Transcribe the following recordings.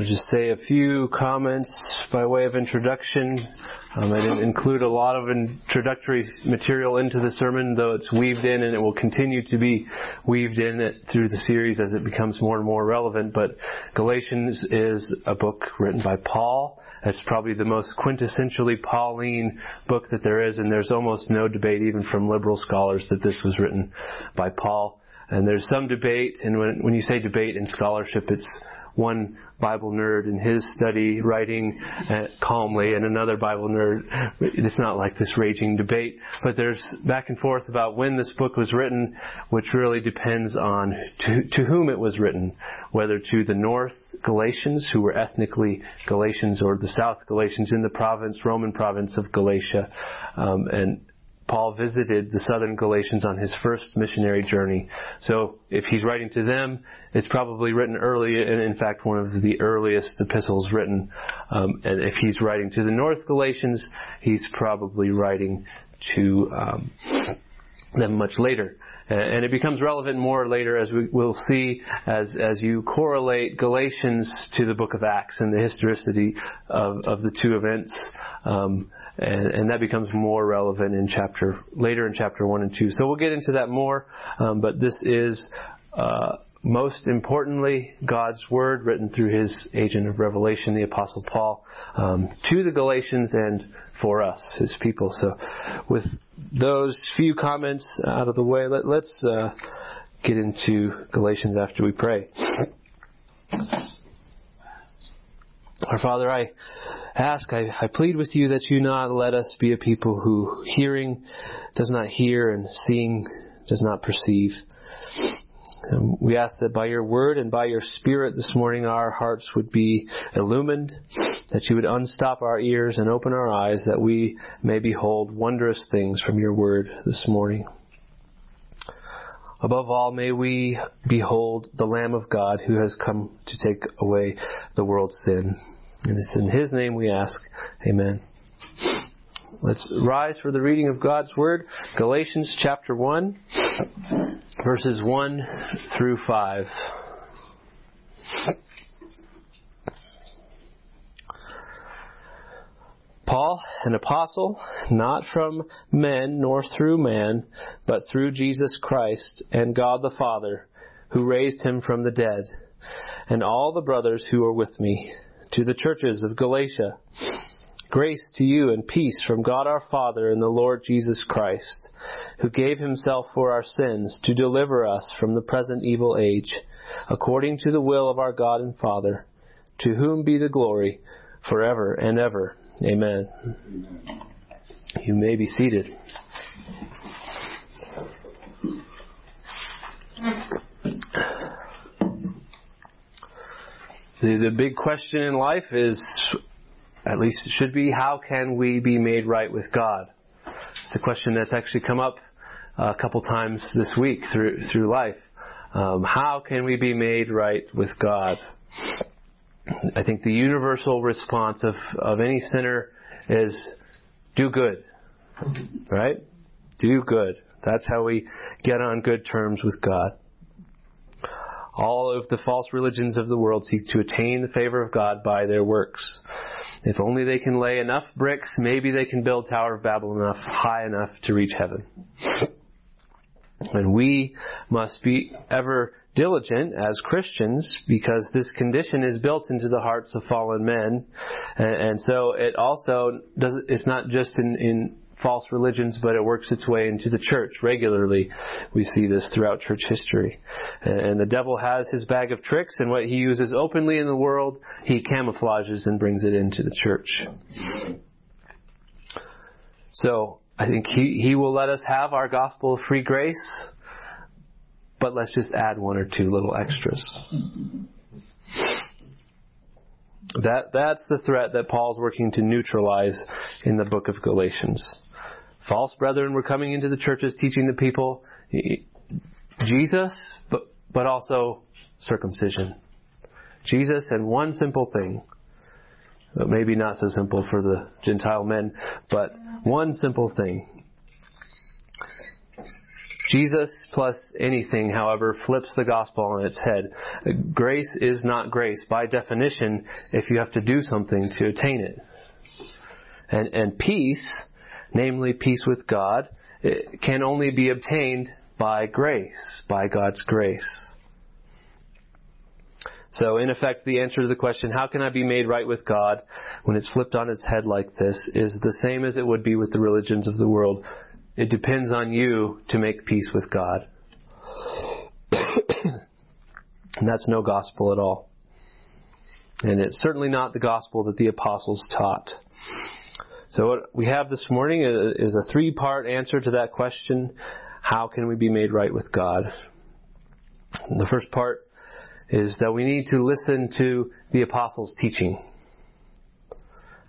I'll just say a few comments by way of introduction. Um, I didn't include a lot of introductory material into the sermon, though it's weaved in and it will continue to be weaved in through the series as it becomes more and more relevant. But Galatians is a book written by Paul. It's probably the most quintessentially Pauline book that there is, and there's almost no debate, even from liberal scholars, that this was written by Paul. And there's some debate, and when, when you say debate in scholarship, it's one Bible nerd in his study writing uh, calmly and another Bible nerd. It's not like this raging debate, but there's back and forth about when this book was written, which really depends on to, to whom it was written, whether to the north Galatians, who were ethnically Galatians, or the south Galatians in the province, Roman province of Galatia. Um, and Paul visited the southern Galatians on his first missionary journey. So if he's writing to them, it's probably written early, and in fact one of the earliest epistles written. Um, and if he's writing to the North Galatians, he's probably writing to um, them much later. And it becomes relevant more later as we will see as, as you correlate Galatians to the book of Acts and the historicity of, of the two events. Um, and, and, that becomes more relevant in chapter, later in chapter 1 and 2. So we'll get into that more, um, but this is, uh, most importantly, God's Word written through His agent of revelation, the Apostle Paul, um, to the Galatians and for us, His people. So, with those few comments out of the way, let, us uh, get into Galatians after we pray. Our Father, I ask, I, I plead with you that you not let us be a people who hearing does not hear and seeing does not perceive. Um, we ask that by your word and by your spirit this morning our hearts would be illumined, that you would unstop our ears and open our eyes that we may behold wondrous things from your word this morning. Above all, may we behold the Lamb of God who has come to take away the world's sin. And it's in his name we ask. Amen. Let's rise for the reading of God's Word. Galatians chapter 1, verses 1 through 5. Paul, an apostle, not from men nor through man, but through Jesus Christ and God the Father, who raised him from the dead, and all the brothers who are with me, to the churches of Galatia. Grace to you and peace from God our Father and the Lord Jesus Christ, who gave himself for our sins to deliver us from the present evil age, according to the will of our God and Father, to whom be the glory forever and ever. Amen. You may be seated. The, the big question in life is at least it should be, how can we be made right with God? It's a question that's actually come up a couple times this week through through life. Um, how can we be made right with God? I think the universal response of, of any sinner is do good. Right? Do good. That's how we get on good terms with God. All of the false religions of the world seek to attain the favor of God by their works. If only they can lay enough bricks, maybe they can build Tower of Babel enough, high enough to reach heaven. And we must be ever diligent as Christians because this condition is built into the hearts of fallen men. And, and so it also does, it's not just in, in false religions, but it works its way into the church regularly. We see this throughout church history. And the devil has his bag of tricks, and what he uses openly in the world, he camouflages and brings it into the church. So, I think he, he will let us have our gospel of free grace, but let's just add one or two little extras. That, that's the threat that Paul's working to neutralize in the book of Galatians. False brethren were coming into the churches teaching the people Jesus, but, but also circumcision. Jesus and one simple thing. Maybe not so simple for the Gentile men, but one simple thing. Jesus plus anything, however, flips the gospel on its head. Grace is not grace by definition if you have to do something to attain it. And, and peace, namely peace with God, eh, can only be obtained by grace, by God's grace. So, in effect, the answer to the question, how can I be made right with God when it's flipped on its head like this, is the same as it would be with the religions of the world. It depends on you to make peace with God. and that's no gospel at all. And it's certainly not the gospel that the apostles taught. So what we have this morning is a three-part answer to that question. How can we be made right with God? The first part is that we need to listen to the apostles' teaching.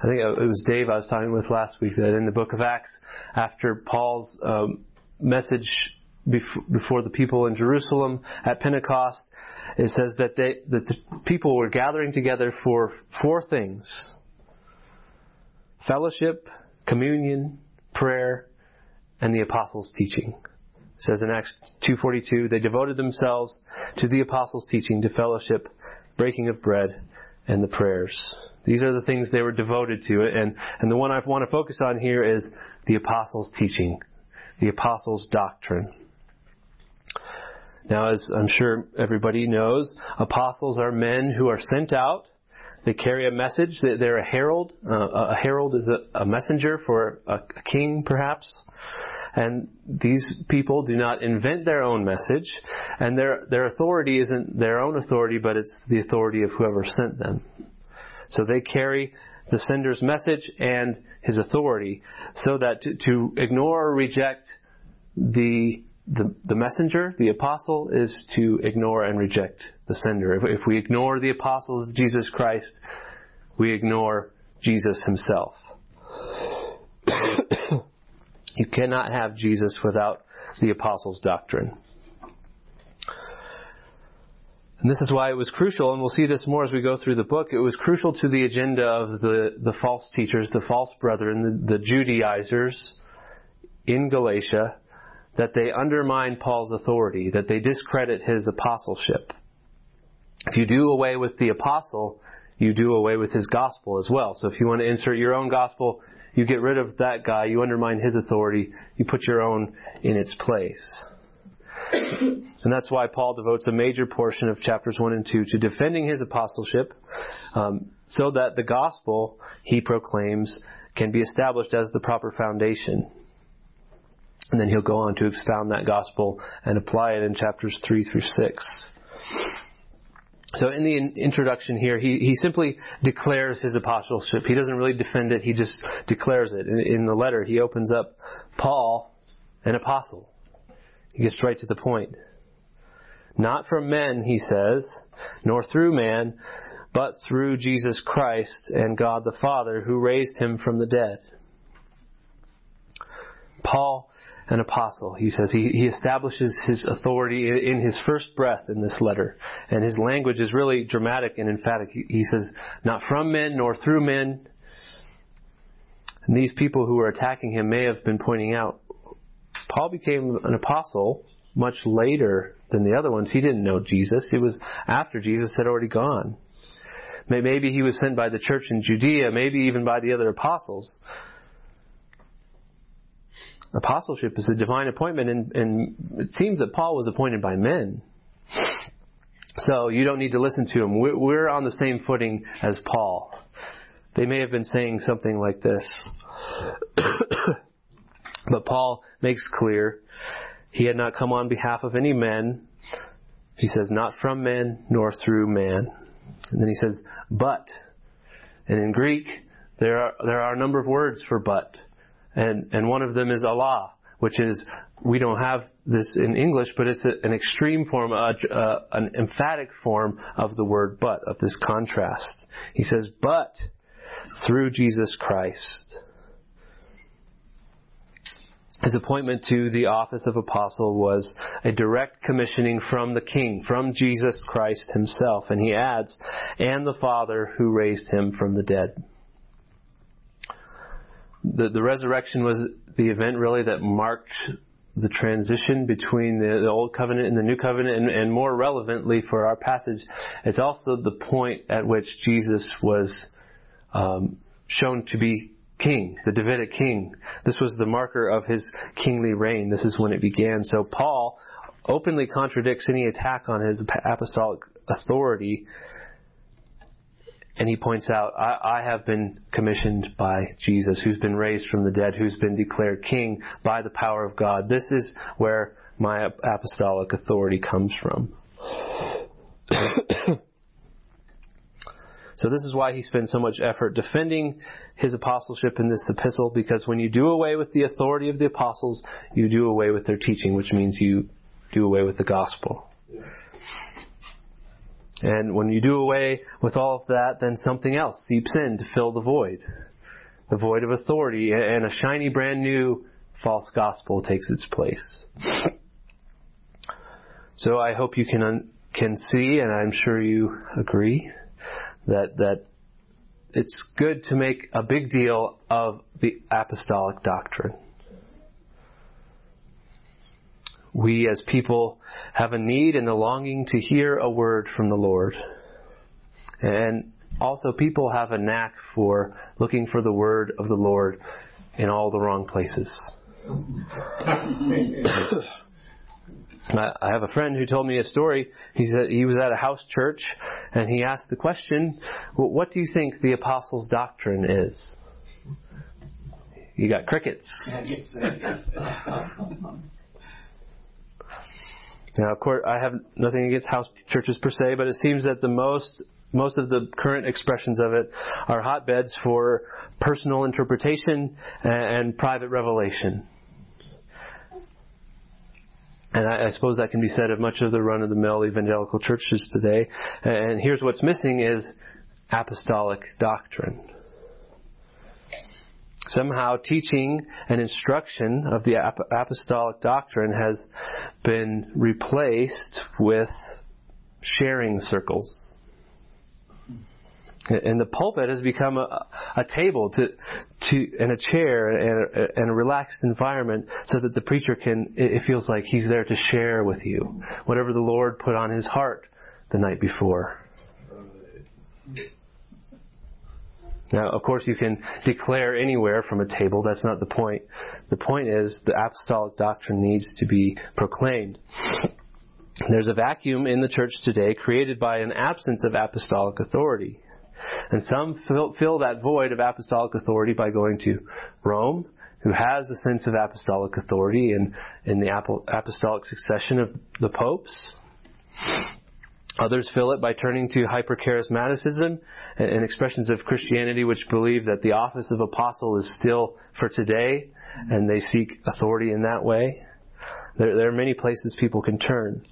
I think it was Dave I was talking with last week that in the book of Acts, after Paul's um, message before the people in Jerusalem at Pentecost, it says that they that the people were gathering together for four things: fellowship, communion, prayer, and the apostles' teaching. It says in Acts 2:42, they devoted themselves to the apostles' teaching, to fellowship, breaking of bread, and the prayers. These are the things they were devoted to. And, and the one I want to focus on here is the apostles' teaching, the apostles' doctrine. Now, as I'm sure everybody knows, apostles are men who are sent out. They carry a message. They're a herald. Uh, a herald is a, a messenger for a, a king, perhaps. And these people do not invent their own message, and their their authority isn't their own authority, but it's the authority of whoever sent them. So they carry the sender's message and his authority, so that to, to ignore or reject the, the the messenger, the apostle, is to ignore and reject the sender. If, if we ignore the apostles of Jesus Christ, we ignore Jesus himself. You cannot have Jesus without the apostles' doctrine. And this is why it was crucial, and we'll see this more as we go through the book. It was crucial to the agenda of the, the false teachers, the false brethren, the, the Judaizers in Galatia, that they undermine Paul's authority, that they discredit his apostleship. If you do away with the apostle, you do away with his gospel as well. So if you want to insert your own gospel, you get rid of that guy, you undermine his authority, you put your own in its place. and that's why Paul devotes a major portion of chapters 1 and 2 to defending his apostleship um, so that the gospel he proclaims can be established as the proper foundation. And then he'll go on to expound that gospel and apply it in chapters 3 through 6. So in the introduction here, he, he simply declares his apostleship. He doesn't really defend it, he just declares it. In, in the letter, he opens up Paul, an apostle. He gets right to the point. Not from men, he says, nor through man, but through Jesus Christ and God the Father who raised him from the dead. Paul an apostle. He says he, he establishes his authority in, his first breath in this letter. And his language is really dramatic and emphatic. He, he says, not from men nor through men. And these people who were attacking him may have been pointing out, Paul became an apostle much later than the other ones. He didn't know Jesus. It was after Jesus had already gone. Maybe he was sent by the church in Judea, maybe even by the other apostles. Apostleship is a divine appointment, and, and it seems that Paul was appointed by men. So you don't need to listen to him. We're on the same footing as Paul. They may have been saying something like this. but Paul makes clear he had not come on behalf of any men. He says, not from men nor through man. And then he says, but. And in Greek, there are, there are a number of words for but and and one of them is alla, which is we don't have this in English, but it's a, an extreme form, an emphatic form of the word but, of this contrast. He says, but through Jesus Christ. His appointment to the office of apostle was a direct commissioning from the King, from Jesus Christ himself. And he adds, and the Father who raised him from the dead the, the resurrection was the event really that marked the transition between the, the Old Covenant and the New Covenant, and, and, more relevantly for our passage, it's also the point at which Jesus was um, shown to be king, the Davidic king. This was the marker of his kingly reign. This is when it began. So Paul openly contradicts any attack on his apostolic authority and he points out, I, I, have been commissioned by Jesus, who's been raised from the dead, who's been declared king by the power of God. This is where my apostolic authority comes from. so this is why he spends so much effort defending his apostleship in this epistle, because when you do away with the authority of the apostles, you do away with their teaching, which means you do away with the gospel. And when you do away with all of that, then something else seeps in to fill the void. The void of authority and a shiny brand new false gospel takes its place. So I hope you can can see and I'm sure you agree that that it's good to make a big deal of the apostolic doctrine we as people have a need and a longing to hear a word from the Lord. And also people have a knack for looking for the word of the Lord in all the wrong places. I have a friend who told me a story. He said he was at a house church and he asked the question, well, what do you think the apostles' doctrine is? You got crickets. Now, of course, I have nothing against house churches per se, but it seems that the most most of the current expressions of it are hotbeds for personal interpretation and, private revelation. And I, I, suppose that can be said of much of the run-of-the-mill evangelical churches today. And here's what's missing is apostolic doctrine. Somehow teaching and instruction of the apostolic doctrine has been replaced with sharing circles. And the pulpit has become a, a table to, to, and a chair and a, and a relaxed environment so that the preacher can, it feels like he's there to share with you whatever the Lord put on his heart the night before. Now, of course, you can declare anywhere from a table. That's not the point. The point is the apostolic doctrine needs to be proclaimed. There's a vacuum in the church today created by an absence of apostolic authority. And some fill, that void of apostolic authority by going to Rome, who has a sense of apostolic authority in, in the apostolic succession of the popes. Others fill it by turning to hypercharismaticism and expressions of Christianity which believe that the office of apostle is still for today, and they seek authority in that way. There, there are many places people can turn.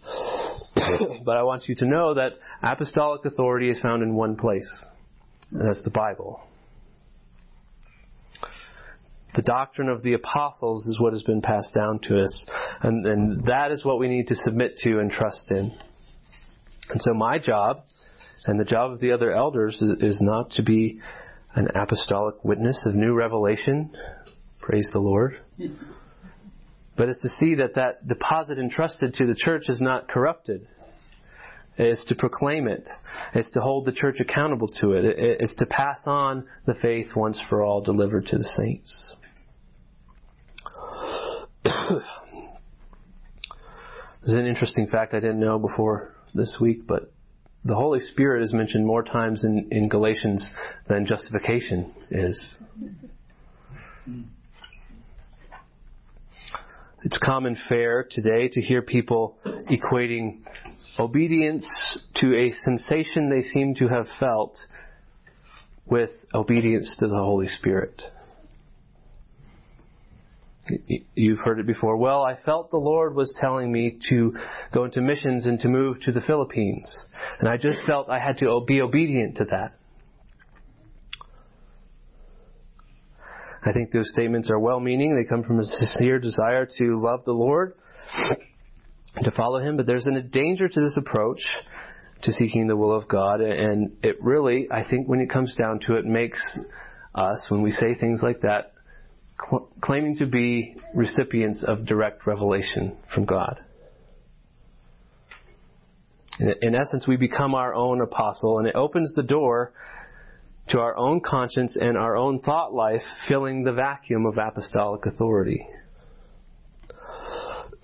but I want you to know that apostolic authority is found in one place, and that's the Bible. The doctrine of the apostles is what has been passed down to us, and, and that is what we need to submit to and trust in. And so my job and the job of the other elders is, is not to be an apostolic witness of new revelation. Praise the Lord. But it's to see that that deposit entrusted to the church is not corrupted. It's to proclaim it. It's to hold the church accountable to it. It's to pass on the faith once for all delivered to the saints. There's an interesting fact I didn't know before this week, but the Holy Spirit is mentioned more times in, in Galatians than justification is. It's common fare today to hear people equating obedience to a sensation they seem to have felt with obedience to the Holy Spirit. You've heard it before. Well, I felt the Lord was telling me to go into missions and to move to the Philippines. And I just felt I had to be obedient to that. I think those statements are well meaning. They come from a sincere desire to love the Lord, to follow Him, but there's a danger to this approach to seeking the will of God. And it really, I think when it comes down to it, makes us, when we say things like that, cl- claiming to be recipients of direct revelation from God. In, in essence, we become our own apostle, and it opens the door to our own conscience and our own thought life filling the vacuum of apostolic authority.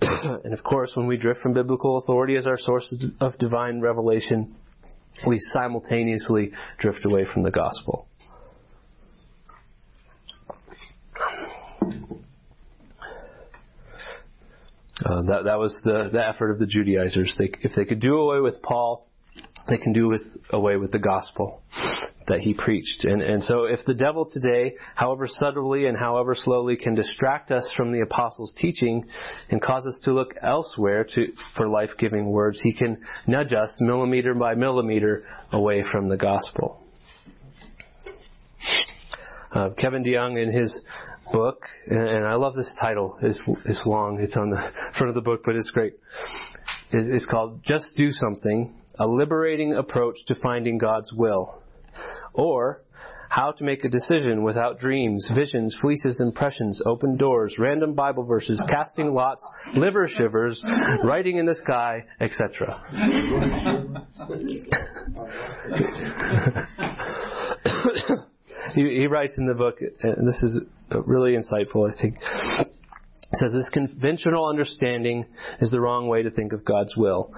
and of course, when we drift from biblical authority as our source of divine revelation, we simultaneously drift away from the gospel. Uh, that, that was the, the effort of the Judaizers. They, if they could do away with Paul, they can do with, away with the gospel that he preached. And, and so if the devil today, however subtly and however slowly, can distract us from the apostles' teaching and cause us to look elsewhere to, for life-giving words, he can nudge us millimeter by millimeter away from the gospel. Uh, Kevin DeYoung in his book, and I love this title. It's, it's long. It's on the front of the book, but it's great. It's called Just Do Something, a liberating approach to finding God's will. Or, how to make a decision without dreams, visions, fleeces, impressions, open doors, random Bible verses, casting lots, liver shivers, writing in the sky, etc. he, he writes in the book, and this is really insightful, I think. Says this conventional understanding is the wrong way to think of God's will.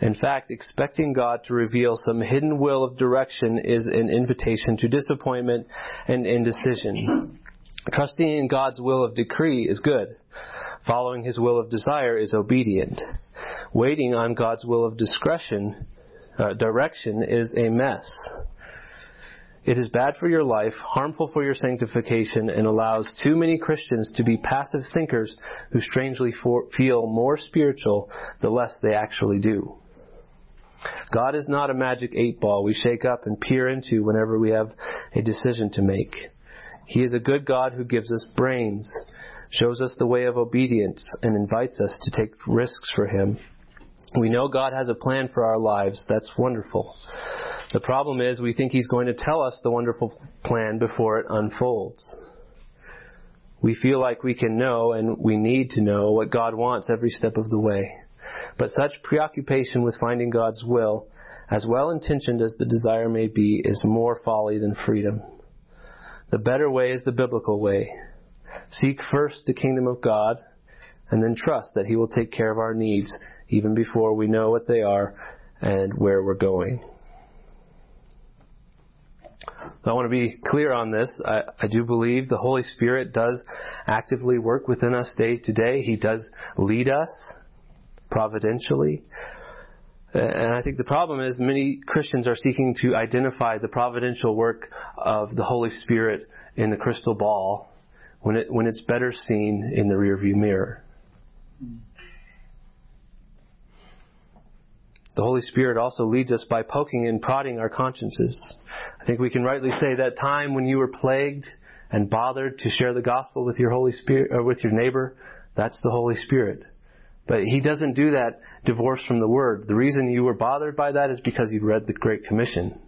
In fact, expecting God to reveal some hidden will of direction is an invitation to disappointment and indecision. Trusting in God's will of decree is good. Following His will of desire is obedient. Waiting on God's will of discretion, uh, direction is a mess. It is bad for your life, harmful for your sanctification, and allows too many Christians to be passive thinkers who strangely for, feel more spiritual the less they actually do. God is not a magic eight ball we shake up and peer into whenever we have a decision to make. He is a good God who gives us brains, shows us the way of obedience, and invites us to take risks for Him. We know God has a plan for our lives. That's wonderful. The problem is we think He's going to tell us the wonderful plan before it unfolds. We feel like we can know and we need to know what God wants every step of the way. But such preoccupation with finding God's will, as well intentioned as the desire may be, is more folly than freedom. The better way is the biblical way. Seek first the kingdom of God, and then trust that He will take care of our needs even before we know what they are and where we're going. I want to be clear on this. I, I, do believe the Holy Spirit does actively work within us day to day. He does lead us providentially. And I think the problem is many Christians are seeking to identify the providential work of the Holy Spirit in the crystal ball when, it, when it's better seen in the rearview mirror. Hmm. The Holy Spirit also leads us by poking and prodding our consciences. I think we can rightly say that time when you were plagued and bothered to share the gospel with your Holy Spirit or with your neighbor, that's the Holy Spirit. But he doesn't do that divorced from the Word. The reason you were bothered by that is because you read the Great Commission.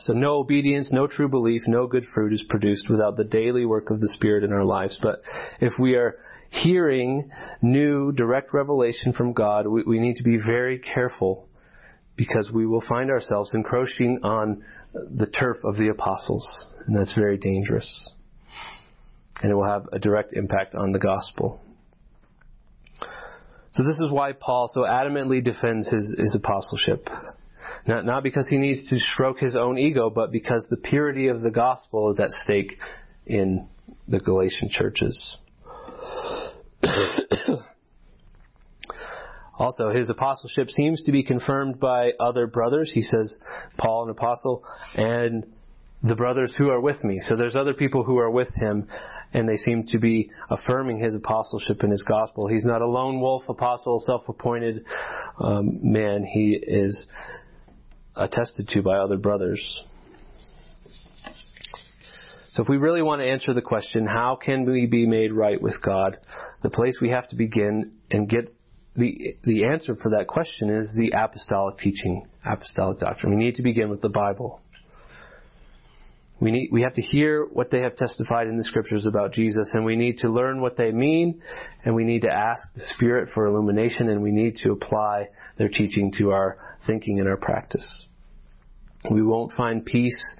so no obedience, no true belief, no good fruit is produced without the daily work of the Spirit in our lives. But if we are hearing new direct revelation from God, we, we need to be very careful because we will find ourselves encroaching on the turf of the apostles, and that's very dangerous and it will have a direct impact on the gospel. So this is why Paul so adamantly defends his, his apostleship. Not, not because he needs to stroke his own ego, but because the purity of the gospel is at stake in the Galatian churches. also, his apostleship seems to be confirmed by other brothers. He says, Paul, an apostle, and the brothers who are with me. So there's other people who are with him, and they seem to be affirming his apostleship and his gospel. He's not a lone wolf apostle, self-appointed um, man. He is attested to by other brothers. So if we really want to answer the question, how can we be made right with God? The place we have to begin and get the the answer for that question is the apostolic teaching, apostolic doctrine. We need to begin with the Bible. We need, we have to hear what they have testified in the scriptures about Jesus and we need to learn what they mean and we need to ask the Spirit for illumination and we need to apply their teaching to our thinking and our practice. We won't find peace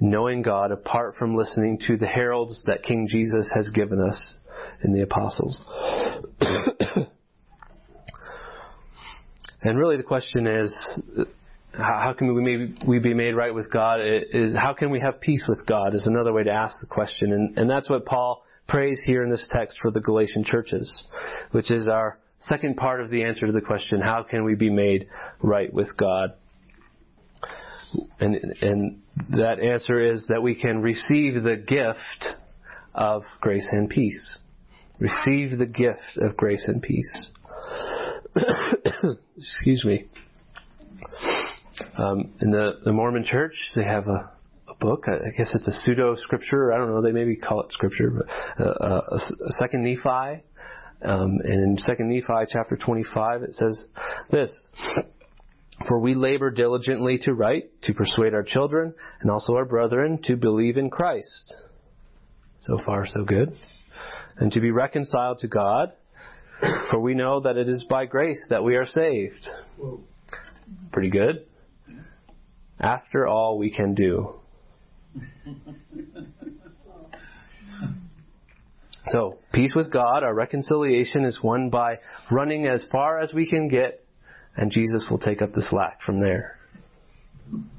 knowing God apart from listening to the heralds that King Jesus has given us in the apostles. and really the question is, how can we, we be made right with God? How can we have peace with God is another way to ask the question. And, and that's what Paul prays here in this text for the Galatian churches, which is our second part of the answer to the question, how can we be made right with God? And, and that answer is that we can receive the gift of grace and peace. Receive the gift of grace and peace. Excuse me. Um, in the, the Mormon Church, they have a, a book. I guess it's a pseudo scripture. I don't know. They maybe call it scripture, but uh, uh a, Second Nephi. Um, and in Second Nephi chapter 25, it says this: For we labor diligently to write, to persuade our children and also our brethren to believe in Christ. So far, so good. And to be reconciled to God, for we know that it is by grace that we are saved. Pretty good after all we can do. So, peace with God, our reconciliation is won by running as far as we can get, and Jesus will take up the slack from there.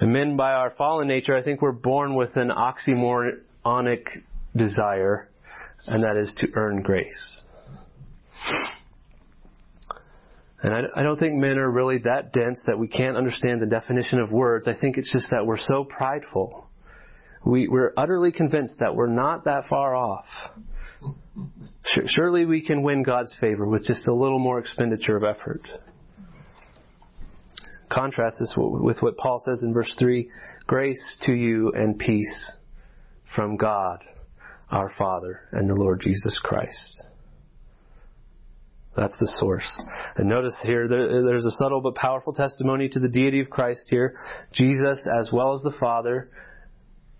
and men, by our fallen nature, I think we're born with an oxymoronic desire, and that is to earn grace. And I, I don't think men are really that dense that we can't understand the definition of words. I think it's just that we're so prideful. We, we're utterly convinced that we're not that far off. Surely we can win God's favor with just a little more expenditure of effort. Contrast this with what Paul says in verse 3 Grace to you and peace from God, our Father, and the Lord Jesus Christ. That's the source. And notice here, there, there's a subtle but powerful testimony to the deity of Christ here. Jesus, as well as the Father,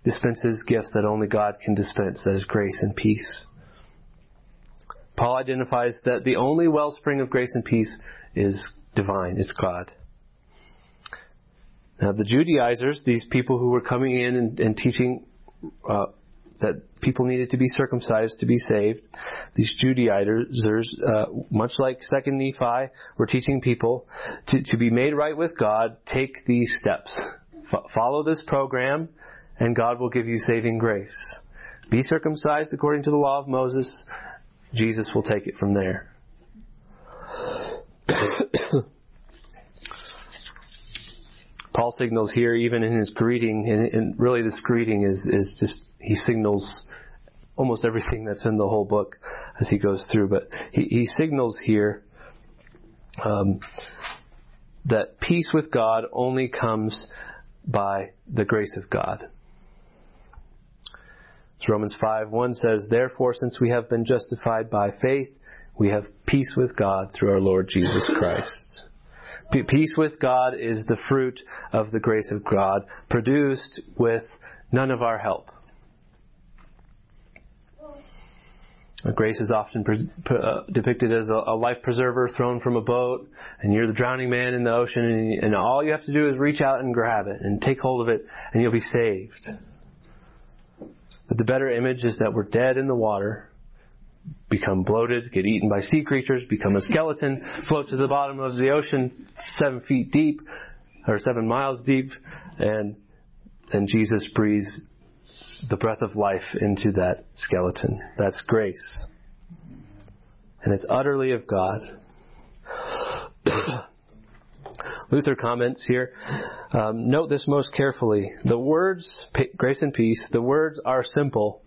dispenses gifts that only God can dispense, that is grace and peace. Paul identifies that the only wellspring of grace and peace is divine, it's God. Now, the Judaizers, these people who were coming in and, and teaching uh, that people needed to be circumcised to be saved. These Judaizers, uh, much like Second Nephi, were teaching people to, to be made right with God. Take these steps, F- follow this program, and God will give you saving grace. Be circumcised according to the law of Moses. Jesus will take it from there. Paul signals here, even in his greeting, and, and really this greeting is, is just he signals almost everything that's in the whole book as he goes through, but he, he signals here um, that peace with God only comes by the grace of God. Romans 5 1 says, Therefore, since we have been justified by faith, we have peace with God through our Lord Jesus Christ. Peace with God is the fruit of the grace of God, produced with none of our help. Grace is often pre- uh, depicted as a, a, life preserver thrown from a boat, and you're the drowning man in the ocean, and, and, all you have to do is reach out and grab it and take hold of it, and you'll be saved. But the better image is that we're dead in the water, become bloated, get eaten by sea creatures, become a skeleton, float to the bottom of the ocean seven feet deep, or seven miles deep, and then Jesus breathes the breath of life into that skeleton. That's grace. And it's utterly of God. Luther comments here. Um, note this most carefully. The words, grace and peace, the words are simple,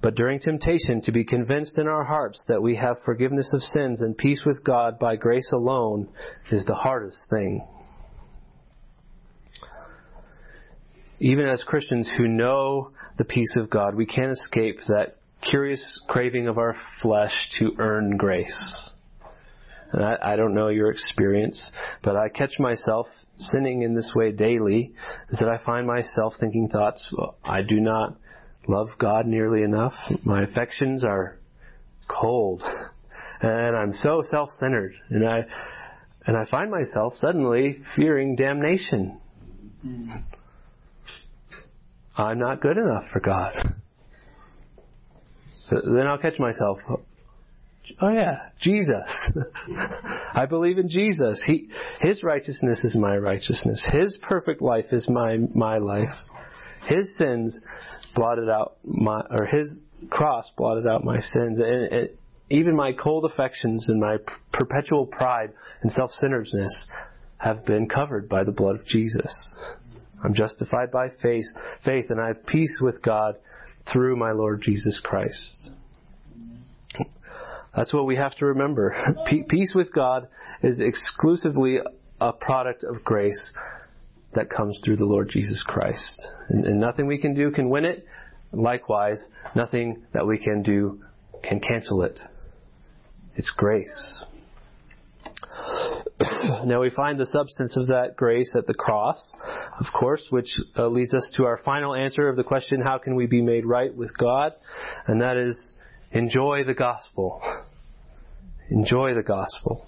but during temptation to be convinced in our hearts that we have forgiveness of sins and peace with God by grace alone is the hardest thing. even as Christians who know the peace of God, we can't escape that curious craving of our flesh to earn grace. And I, I don't know your experience, but I catch myself sinning in this way daily, is that I find myself thinking thoughts, well, I do not love God nearly enough. My affections are cold. And I'm so self-centered. And I, and I find myself suddenly fearing damnation. I'm not good enough for God. Then I'll catch myself. Oh yeah, Jesus. I believe in Jesus. He, His righteousness is my righteousness. His perfect life is my, my life. His sins blotted out my, or His cross blotted out my sins. And, and even my cold affections and my perpetual pride and self-centeredness have been covered by the blood of Jesus. I'm justified by faith, faith, and I have peace with God through my Lord Jesus Christ. That's what we have to remember. Peace with God is exclusively a product of grace that comes through the Lord Jesus Christ. And, and, nothing we can do can win it. Likewise, nothing that we can do can cancel it. It's grace. now we find the substance of that grace at the cross, of course, which uh, leads us to our final answer of the question, how can we be made right with God? And that is, enjoy the gospel. Enjoy the gospel.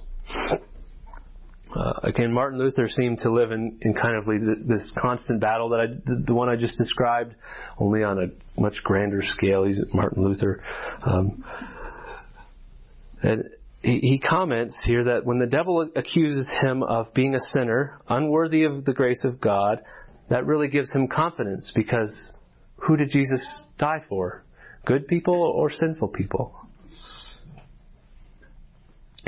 Uh, again, Martin Luther seemed to live in, in kind of this constant battle that I, the, one I just described, only on a much grander scale. He's Martin Luther. Um, and he comments here that when the devil accuses him of being a sinner, unworthy of the grace of God, that really gives him confidence because who did Jesus die for? Good people or sinful people?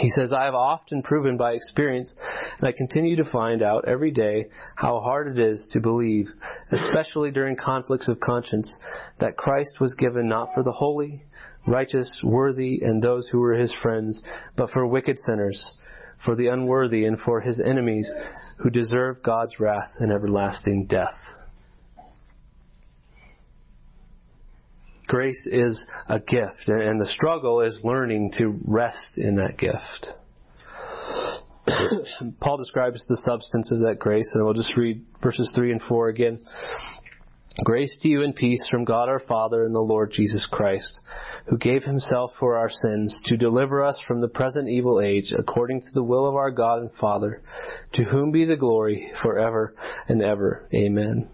He says, I have often proven by experience, and I continue to find out every day how hard it is to believe, especially during conflicts of conscience, that Christ was given not for the holy, righteous, worthy, and those who were his friends, but for wicked sinners, for the unworthy, and for his enemies who deserve God's wrath and everlasting death. Grace is a gift, and the struggle is learning to rest in that gift. Paul describes the substance of that grace, and we'll just read verses 3 and 4 again. Grace to you and peace from God our Father and the Lord Jesus Christ, who gave himself for our sins to deliver us from the present evil age according to the will of our God and Father, to whom be the glory forever and ever. Amen.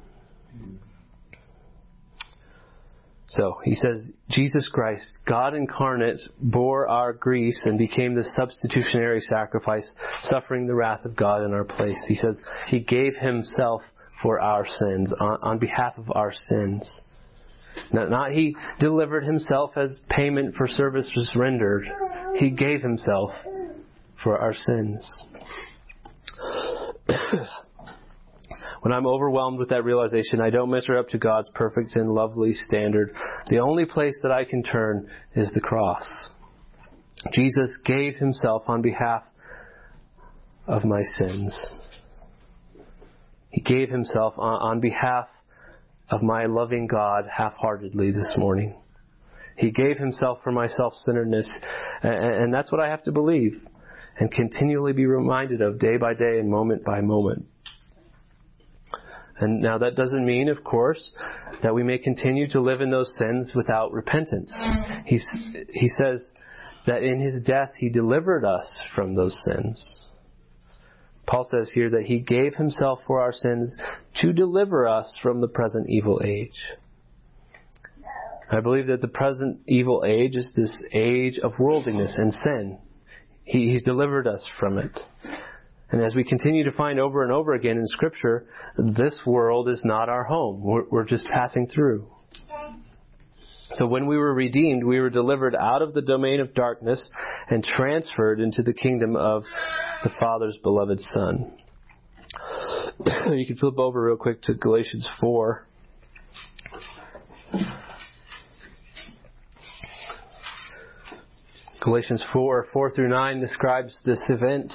So he says, Jesus Christ, God incarnate, bore our griefs and became the substitutionary sacrifice, suffering the wrath of God in our place. He says, He gave Himself for our sins, on, on behalf of our sins. Not, not He delivered Himself as payment for services rendered. He gave Himself for our sins. When I'm overwhelmed with that realization, I don't measure up to God's perfect and lovely standard. The only place that I can turn is the cross. Jesus gave himself on behalf of my sins. He gave himself on, behalf of my loving God half-heartedly this morning. He gave himself for my self-centeredness, and, and that's what I have to believe and continually be reminded of day by day and moment by moment. And now that doesn't mean, of course, that we may continue to live in those sins without repentance. He's, he says that in his death he delivered us from those sins. Paul says here that he gave himself for our sins to deliver us from the present evil age. I believe that the present evil age is this age of worldliness and sin. He, he's delivered us from it. And as we continue to find over and over again in Scripture, this world is not our home. We're, we're, just passing through. So when we were redeemed, we were delivered out of the domain of darkness and transferred into the kingdom of the Father's beloved Son. you can flip over real quick to Galatians 4. Galatians 4, 4 through 9 describes this event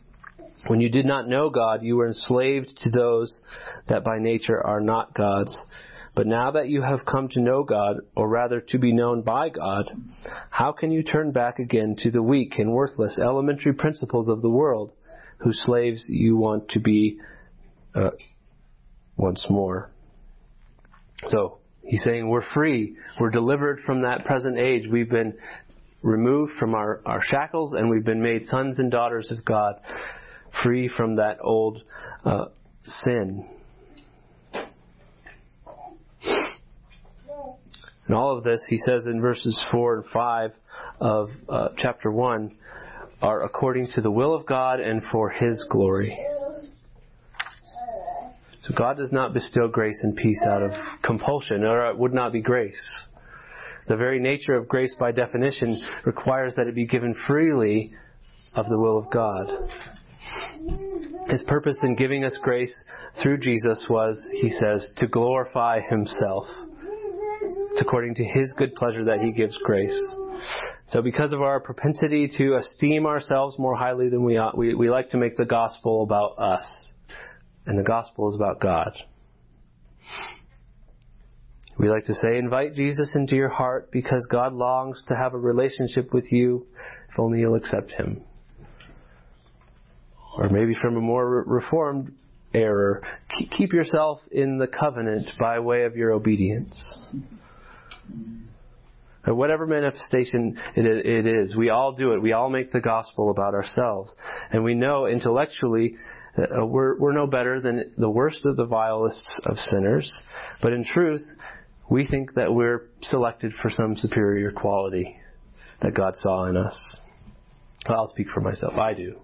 when you did not know God, you were enslaved to those that by nature are not God's. But now that you have come to know God, or rather to be known by God, how can you turn back again to the weak and worthless elementary principles of the world, whose slaves you want to be uh, once more? So, he's saying we're free. We're delivered from that present age. We've been removed from our, our shackles and we've been made sons and daughters of God, free from that old uh, sin. And all of this, he says in verses 4 and 5 of uh, chapter 1, are according to the will of God and for his glory. So God does not bestow grace and peace out of compulsion, or it would not be grace. The very nature of grace, by definition, requires that it be given freely of the will of God. His purpose in giving us grace through Jesus was, he says, to glorify himself. It's according to his good pleasure that he gives grace. So because of our propensity to esteem ourselves more highly than we ought, we, we like to make the gospel about us. And the gospel is about God. We like to say, invite Jesus into your heart because God longs to have a relationship with you if only you'll accept Him. Or maybe from a more reformed error, keep yourself in the covenant by way of your obedience. Whatever manifestation it is, we all do it. We all make the gospel about ourselves. And we know intellectually uh, we're, we're no better than the worst of the vilest of sinners. But in truth, we think that we're selected for some superior quality that God saw in us. I'll speak for myself. I do.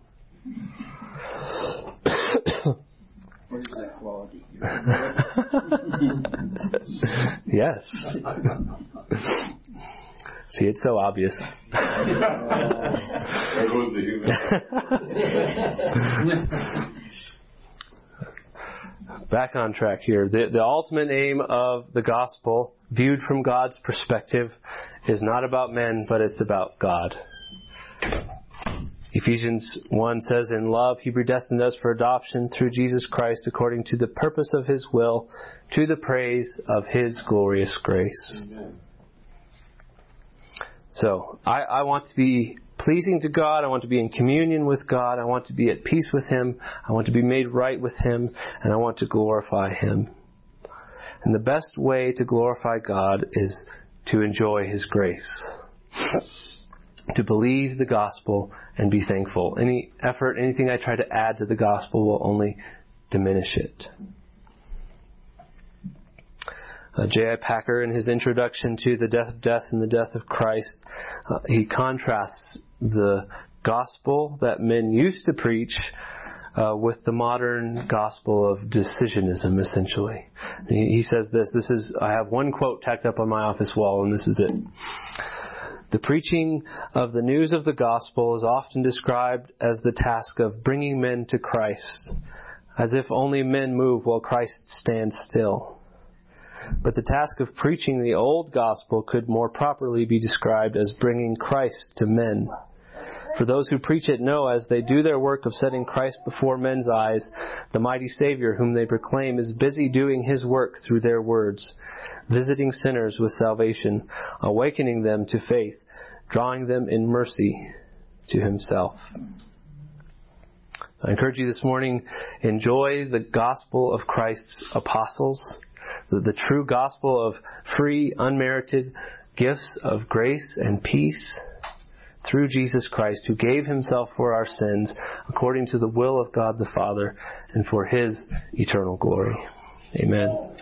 Where's that quality? yes. See, it's so obvious. there goes the human. Back on track here. The, the ultimate aim of the gospel, viewed from God's perspective, is not about men, but it's about God. Ephesians 1 says, In love, He predestined us for adoption through Jesus Christ according to the purpose of His will, to the praise of His glorious grace. Amen. So, I, I want to be pleasing to God. I want to be in communion with God. I want to be at peace with Him. I want to be made right with Him. And I want to glorify Him. And the best way to glorify God is to enjoy His grace. To believe the gospel and be thankful. Any effort, anything I try to add to the gospel will only diminish it. Uh, J.I. Packer, in his introduction to the death of death and the death of Christ, uh, he contrasts the gospel that men used to preach uh, with the modern gospel of decisionism, essentially. He, he says this. This is. I have one quote tacked up on my office wall, and this is it. The preaching of the news of the gospel is often described as the task of bringing men to Christ, as if only men move while Christ stands still. But the task of preaching the old gospel could more properly be described as bringing Christ to men. For those who preach it know, as they do their work of setting Christ before men's eyes, the mighty Savior whom they proclaim is busy doing his work through their words, visiting sinners with salvation, awakening them to faith, drawing them in mercy to himself. I encourage you this morning, enjoy the gospel of Christ's apostles the, the true gospel of free, unmerited gifts of grace and peace through Jesus Christ, who gave himself for our sins according to the will of God the Father and for his eternal glory. Amen.